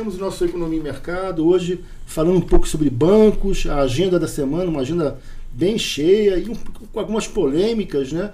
O nosso Economia e Mercado hoje falando um pouco sobre bancos, a agenda da semana, uma agenda bem cheia e um, com algumas polêmicas, né?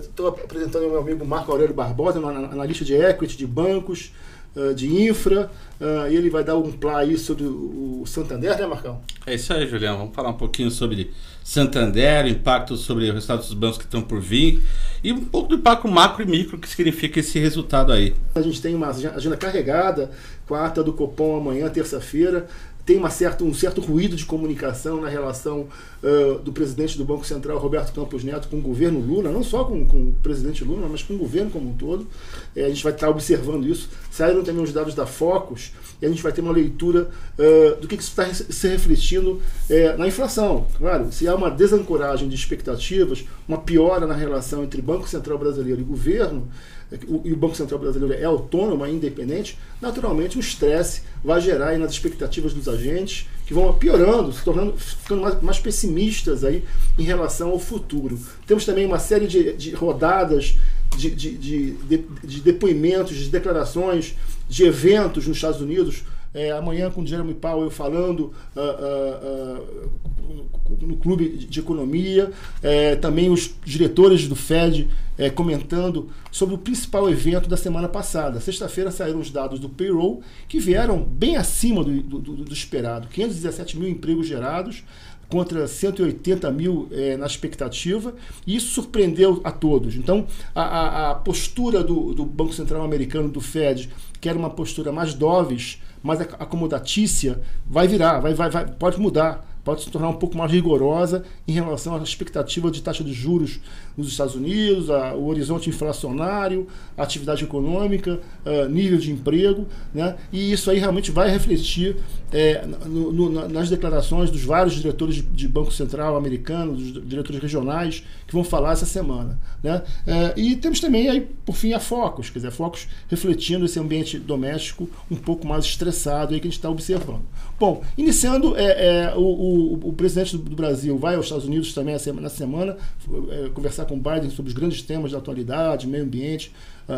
Estou uh, apresentando meu amigo Marco Aurélio Barbosa, analista de equity, de bancos, uh, de infra, uh, e ele vai dar um plá aí sobre o Santander, né, Marcão? É isso aí, Julião. Vamos falar um pouquinho sobre Santander, impacto sobre o resultado dos bancos que estão por vir e um pouco do impacto macro e micro que significa esse resultado aí. A gente tem uma agenda carregada com a ata do Copom amanhã, terça-feira tem uma certa, um certo ruído de comunicação na relação uh, do presidente do Banco Central, Roberto Campos Neto, com o governo Lula, não só com, com o presidente Lula, mas com o governo como um todo. É, a gente vai estar observando isso. Saíram também os dados da Focus e a gente vai ter uma leitura uh, do que, que isso está se refletindo uh, na inflação. Claro, se há uma desancoragem de expectativas, uma piora na relação entre Banco Central Brasileiro e governo, e o Banco Central Brasileiro é autônomo, é independente, naturalmente o estresse vai gerar aí nas expectativas dos agentes, que vão piorando, se tornando, ficando mais, mais pessimistas aí em relação ao futuro. Temos também uma série de, de rodadas de, de, de, de depoimentos, de declarações, de eventos nos Estados Unidos, é, amanhã com Jeremy Powell falando uh, uh, uh, no clube de economia, é, também os diretores do Fed é, comentando sobre o principal evento da semana passada. Sexta-feira saíram os dados do payroll que vieram bem acima do, do, do esperado, 517 mil empregos gerados contra 180 mil é, na expectativa, e isso surpreendeu a todos. Então, a, a, a postura do, do, Banco Central Americano, do Fed, que era uma postura mais doves, mais acomodatícia, vai virar, vai, vai, vai, pode mudar pode se tornar um pouco mais rigorosa em relação à expectativa de taxa de juros nos Estados Unidos, a, o horizonte inflacionário, a atividade econômica, a, nível de emprego, né? e isso aí realmente vai refletir é, no, no, nas declarações dos vários diretores de, de, Banco Central americano, dos diretores regionais, que vão falar essa semana. Né? É, e temos também, aí, por fim, a Focus, quer dizer, a Focus refletindo esse ambiente doméstico um pouco mais estressado aí que a gente está observando. Bom, iniciando, é, é o, o, o, presidente do, Brasil vai aos Estados Unidos também na semana é, conversar com o Biden sobre os grandes temas da atualidade, meio ambiente,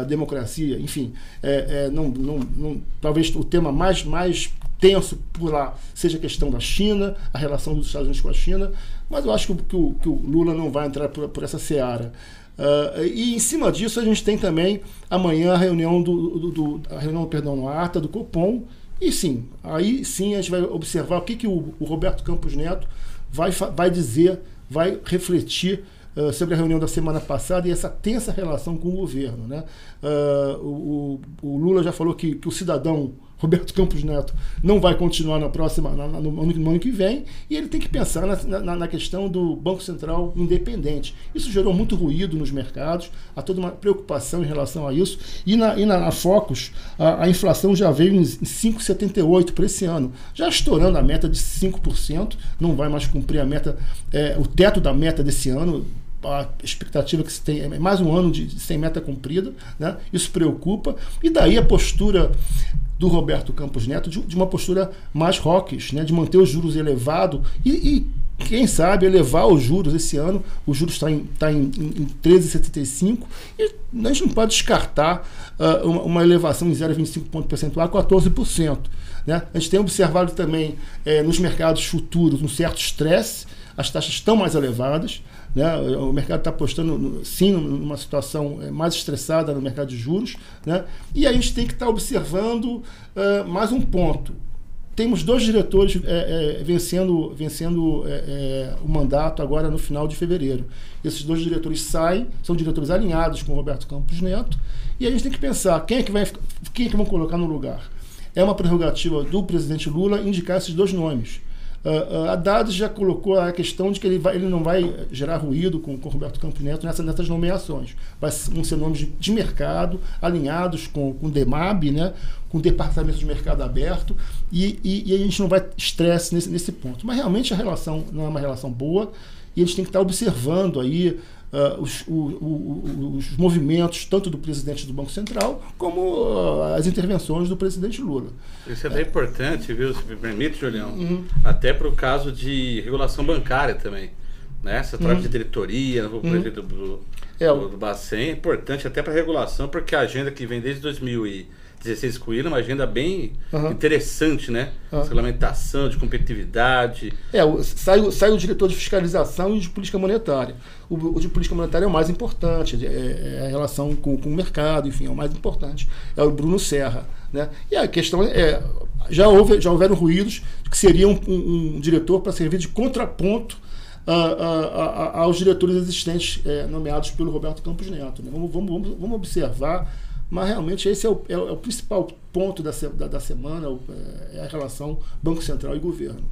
democracia, enfim. É, é, não, não, não, talvez o tema mais, mais tenso por lá seja a questão da China, a relação dos Estados Unidos com a China, mas eu acho que, o, que o, que o Lula não vai entrar por, por essa seara. Uh, e em cima disso a gente tem também amanhã a reunião do, do, do a reunião, perdão, no ata do Copom, e sim, aí sim a gente vai observar o que, que o, o Roberto Campos Neto vai, vai dizer, vai refletir uh, sobre a reunião da semana passada e essa tensa relação com o governo. Né? Uh, o, o, Lula já falou que, que o cidadão Roberto Campos Neto não vai continuar na próxima, na, no, no, ano que vem, e ele tem que pensar na, na, na, questão do Banco Central independente. Isso gerou muito ruído nos mercados, há toda uma preocupação em relação a isso, e na, e na, na Focus a, a, inflação já veio em 5,78 para esse ano, já estourando a meta de 5%, não vai mais cumprir a meta, é, o teto da meta desse ano, a expectativa que se tem é mais um ano de, sem meta cumprida, né? isso preocupa, e daí a postura do Roberto Campos Neto de, de uma postura mais rocks, né? de manter os juros elevados e, e, quem sabe, elevar os juros esse ano. O juros está em, tá em, em 13,75 e a gente não pode descartar uh, uma, uma, elevação em 0,25 ponto percentual a 14%. Né? A gente tem observado também eh, nos mercados futuros um certo estresse, as taxas estão mais elevadas. Né? O mercado está apostando, sim, numa situação eh, mais estressada no mercado de juros. Né? E a gente tem que estar tá observando uh, mais um ponto. Temos dois diretores é, é, vencendo, vencendo é, o mandato agora no final de fevereiro. Esses dois diretores saem, são diretores alinhados com o Roberto Campos Neto, e a gente tem que pensar quem é que, vai, quem é que vão colocar no lugar. É uma prerrogativa do presidente Lula indicar esses dois nomes. Uh, uh, já colocou a questão de que ele, vai, ele não vai gerar ruído com, com Roberto Campos Neto nessa, nessas nomeações. Vai, vão ser nomes de, de mercado, alinhados com, com o DEMAB, né, com o Departamento de Mercado Aberto, e, e, e a gente não vai estresse nesse, nesse ponto. Mas realmente a relação não é uma relação boa, e a gente tem que estar observando aí uh, os, o, o, os, movimentos tanto do presidente do Banco Central como uh, as intervenções do presidente Lula. Isso é bem é. importante, viu, se me permite, Julião, uhum. até para o caso de regulação bancária também. Né? Essa troca uhum. de diretoria, o uhum. do, do, é, do, do Bacen é importante até para regulação, porque a agenda que vem desde 2000 e 16 Coelho, uma agenda bem Aham. interessante, né? Aham. Regulamentação, de competitividade. É, o- sai, o- sai o diretor de fiscalização e de política monetária. O, o de política monetária é o mais importante, é, é a relação com, com o mercado, enfim, é o mais importante. É o Bruno Serra. Né? E a questão é. Já, houve, já houveram ruídos que seria um, um- um diretor para servir de contraponto a- a- a- aos diretores existentes é, nomeados pelo Roberto Campos Neto. né? Vamos, vamos, vamos, vamos observar, mas realmente esse é o, é o- é principal ponto da, da, da semana, o- é a relação Banco Central e governo.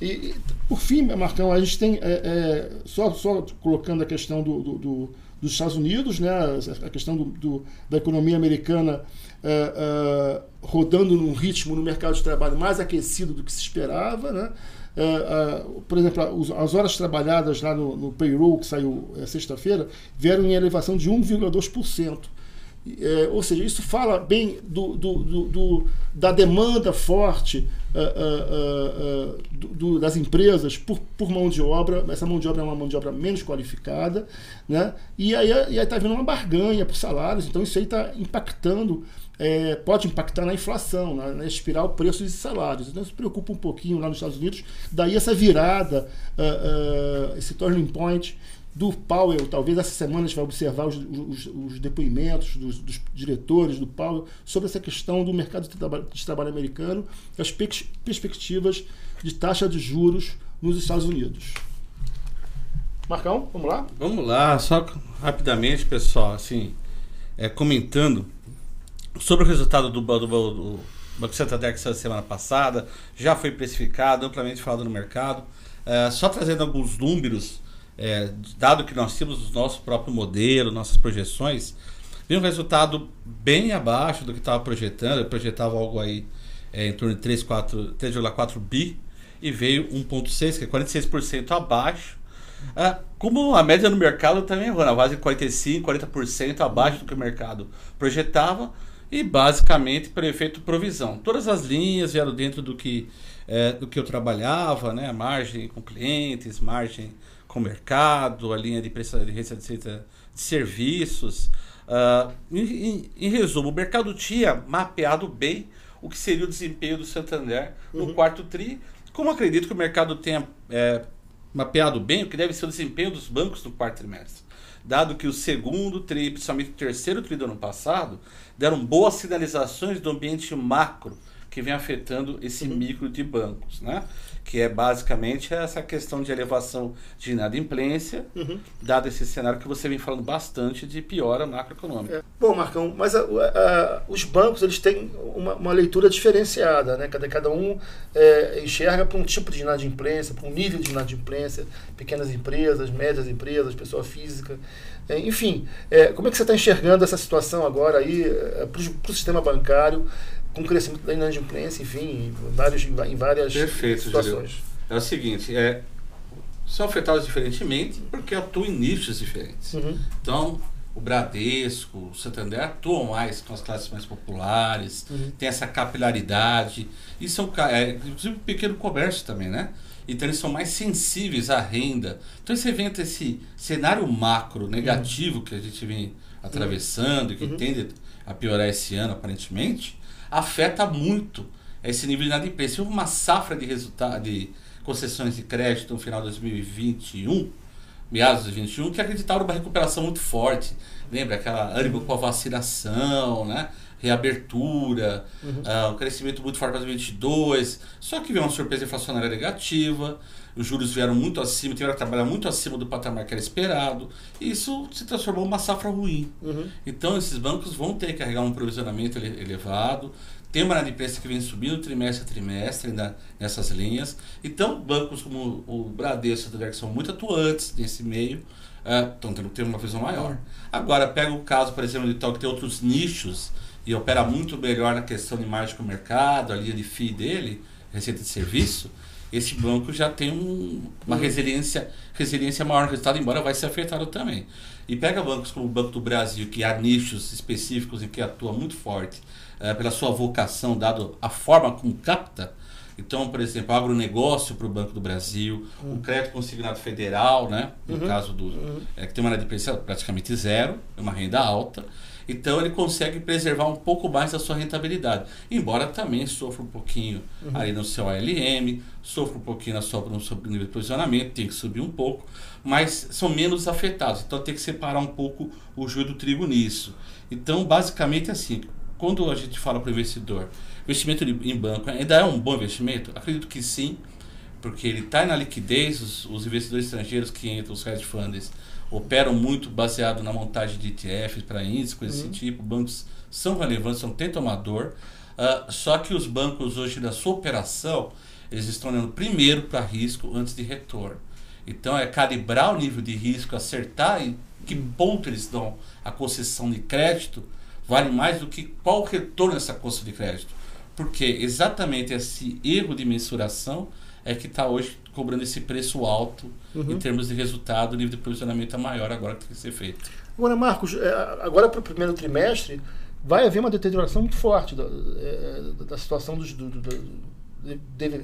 E, e, por fim, Marcão, a gente tem, é, é, só, só colocando a questão do, do- do- dos Estados Unidos, né, a questão do- da economia americana é, é, rodando num ritmo no mercado de trabalho mais aquecido do que se esperava. Né? É, é, por exemplo, as horas trabalhadas lá no, no payroll, que saiu é, sexta-feira, vieram em elevação de 1,2%. É, ou seja, isso fala bem do, do- do- do- da demanda forte ah, ah, ah, do- das empresas por, por mão de obra. Essa mão de obra é uma mão de obra menos qualificada, né? e aí está havendo uma barganha por salários, então isso aí está impactando, é, pode impactar na inflação, na, na espiral preços e salários. Então isso preocupa um pouquinho lá nos Estados Unidos, daí essa virada, ah, ah, esse turning point do Powell, talvez essa semana a gente vai observar os, os- os depoimentos dos, dos diretores do Powell sobre essa questão do mercado de trabalho, de trabalho americano e as pers- perspectivas de taxa de juros nos Estados Unidos. Marcão, vamos lá? Vamos lá, só rapidamente, pessoal, assim, é, comentando sobre o resultado do, do, do Banco Santander que saiu semana passada, já foi precificado, amplamente falado no mercado. É, só trazendo alguns números, é, dado que nós temos o nosso próprio modelo, nossas projeções, veio um resultado bem abaixo do que estava projetando, eu projetava algo aí é, em torno de 3, 4, 3,4 bi, e veio 1,6, que é 46% abaixo. Ah, como a média no mercado também errou, na base de 45%, 40% abaixo do que o mercado projetava, e basicamente por efeito provisão. Todas as linhas vieram dentro do que, eh, do que eu trabalhava, né? margem com clientes, margem com mercado, a linha de prestação de receita de serviços. Ah, em, em- resumo, o mercado tinha mapeado bem o que seria o desempenho do Santander no quarto TRI. Como acredito que o mercado tenha eh, mapeado bem o que deve ser o desempenho dos bancos no quarto trimestre. Dado que o segundo TRI, principalmente o terceiro TRI do ano passado, deram boas sinalizações do ambiente macro que vem afetando esse micro de bancos, né? Que é basicamente essa questão de elevação de inadimplência, dado esse cenário que você vem falando bastante de piora macroeconômica. É. Bom, Marcão, mas a- a- os bancos eles têm uma, uma leitura diferenciada, né? Cada, cada um é, enxerga para um tipo de inadimplência, para um nível de inadimplência, pequenas empresas, médias empresas, pessoa física, É, enfim. é, como é que você está enxergando essa situação agora aí para o sistema bancário, com o crescimento da inadimplência, enfim, em, vários, em várias Perfeito, situações? É o seguinte, é, são afetados diferentemente porque atuam em nichos diferentes. Uhum. Então, o Bradesco, o Santander atuam mais com as classes mais populares, Uhum. tem essa capilaridade. E são, é, inclusive, o pequeno comércio também, né? Então, eles são mais sensíveis à renda. Então, esse evento, esse cenário macro negativo que a gente vem atravessando e que Uhum. tende a piorar esse ano, aparentemente, afeta muito esse nível de inadimplência. Houve uma safra de resultado de concessões de crédito no final de 2021, meados de 2021, que acreditaram numa recuperação muito forte. Lembra aquela ânimo com a vacinação, né? reabertura, ah, um crescimento muito forte para 2022. Só que veio uma surpresa inflacionária negativa, os juros vieram muito acima, tiveram que trabalhar muito acima do patamar que era esperado, e isso se transformou em uma safra ruim. Uhum. Então, esses bancos vão ter que carregar um provisionamento ele- elevado. Tem uma inadimplência que vem subindo trimestre a trimestre ainda nessas linhas. Então, bancos como o Bradesco e o Santander, que são muito atuantes nesse meio, estão tendo que ter uma visão maior. Agora, pega o caso, por exemplo, de tal que tem outros nichos e opera muito melhor na questão de margem com o mercado, a linha de FII dele, receita de serviço, esse banco já tem um- uma resiliência, resiliência maior no resultado, embora vai ser afetado também. E pega bancos como o Banco do Brasil, que há nichos específicos em que atua muito forte, eh, pela sua vocação, dado a forma como capta, Então, por exemplo, agronegócio para o Banco do Brasil, uhum. o crédito consignado federal, né? No uhum. caso do. Uhum. É, que tem uma inadimplência praticamente zero, é uma renda alta. Então ele consegue preservar um pouco mais a sua rentabilidade. Embora também sofra um pouquinho uhum. aí no seu ALM, sofra um pouquinho na sua, no seu nível de posicionamento, tem que subir um pouco, mas são menos afetados. Então tem que separar um pouco o joio do trigo nisso. Então, basicamente assim, quando a gente fala para o investidor, investimento em banco ainda é um bom investimento? Acredito que sim, porque ele está na liquidez, os, os, investidores estrangeiros que entram, os hedge funds, operam muito baseado na montagem de ETFs para índices, coisas uhum. desse tipo. Bancos são relevantes, são tem tomador. Uh, só que os bancos hoje, na sua operação, eles estão olhando primeiro para risco antes de retorno. Então é calibrar o nível de risco, acertar em que ponto eles dão a concessão de crédito, vale mais do que qual o retorno dessa concessão de crédito. Porque exatamente esse erro de mensuração é que está hoje cobrando esse preço alto uhum. em termos de resultado, o nível de provisionamento é maior agora que tem que ser feito. Agora, Marcos, é, agora para o primeiro trimestre, vai haver uma deterioração muito forte da, é, da situação dos, do, do,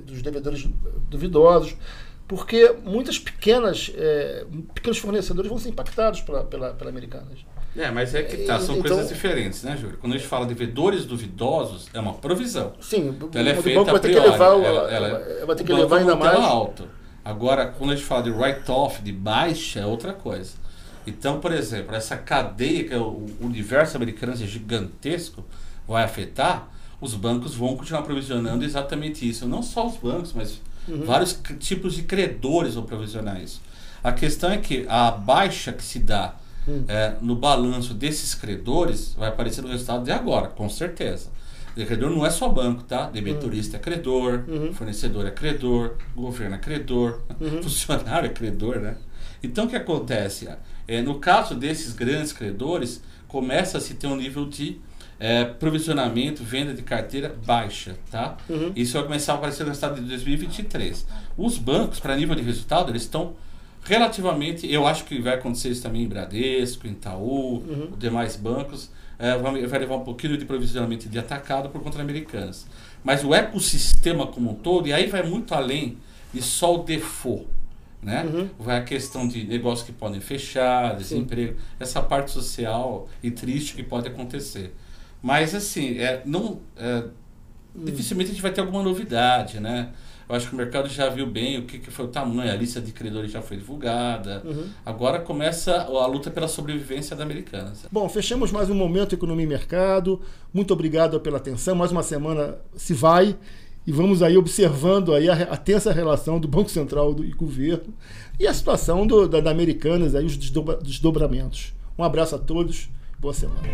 dos devedores duvidosos, porque muitas pequenas, é, pequenos fornecedores vão ser impactados pela, pela, pela Americanas. É, mas é que tá, são então, coisas diferentes, né, Júlio? Quando a gente fala de devedores duvidosos, é uma provisão. Sim, então ela é feita o banco vai ter que levar, ela, ela, vai ter que levar ainda mais. alto. Agora, quando a gente fala de write-off, de baixa, é outra coisa. Então, por exemplo, essa cadeia, que é o universo americano é gigantesco, vai afetar, os bancos vão continuar provisionando exatamente isso. Não só os bancos, mas uhum. vários tipos de credores vão provisionar isso. A questão é que a baixa que se dá hum. é, no balanço desses credores vai aparecer no resultado de agora, com certeza. O credor não é só banco, tá? Debenturista hum. é credor, uhum. fornecedor é credor, governo é credor, uhum. funcionário é credor, né? Então o que acontece? É, no caso desses grandes credores, começa a se ter um nível de é, provisionamento, venda de carteira baixa, tá? Uhum. Isso vai começar a aparecer no resultado de 2023. Os bancos, para nível de resultado, eles estão relativamente, eu acho que vai acontecer isso também em Bradesco, em Itaú, uhum. demais bancos, é, vai, levar um pouquinho de provisionamento de atacado por conta americanas. Mas o ecossistema como um todo, e aí vai muito além de só o default. Né? Uhum. Vai a questão de negócios que podem fechar, desemprego, Sim. essa parte social e triste que pode acontecer. Mas assim, é, não, é, hum. dificilmente a gente vai ter alguma novidade, né? Eu acho que o mercado já viu bem o que, que foi o tamanho, a lista de credores já foi divulgada. Uhum. Agora começa a luta pela sobrevivência da americana. Bom, fechamos mais um momento Economia e Mercado. Muito obrigado pela atenção. Mais uma semana se vai e vamos aí observando aí a, a tensa relação do Banco Central do, e governo e a situação do, da, da Americanas, aí, os desdobra, desdobramentos. Um abraço a todos, boa semana.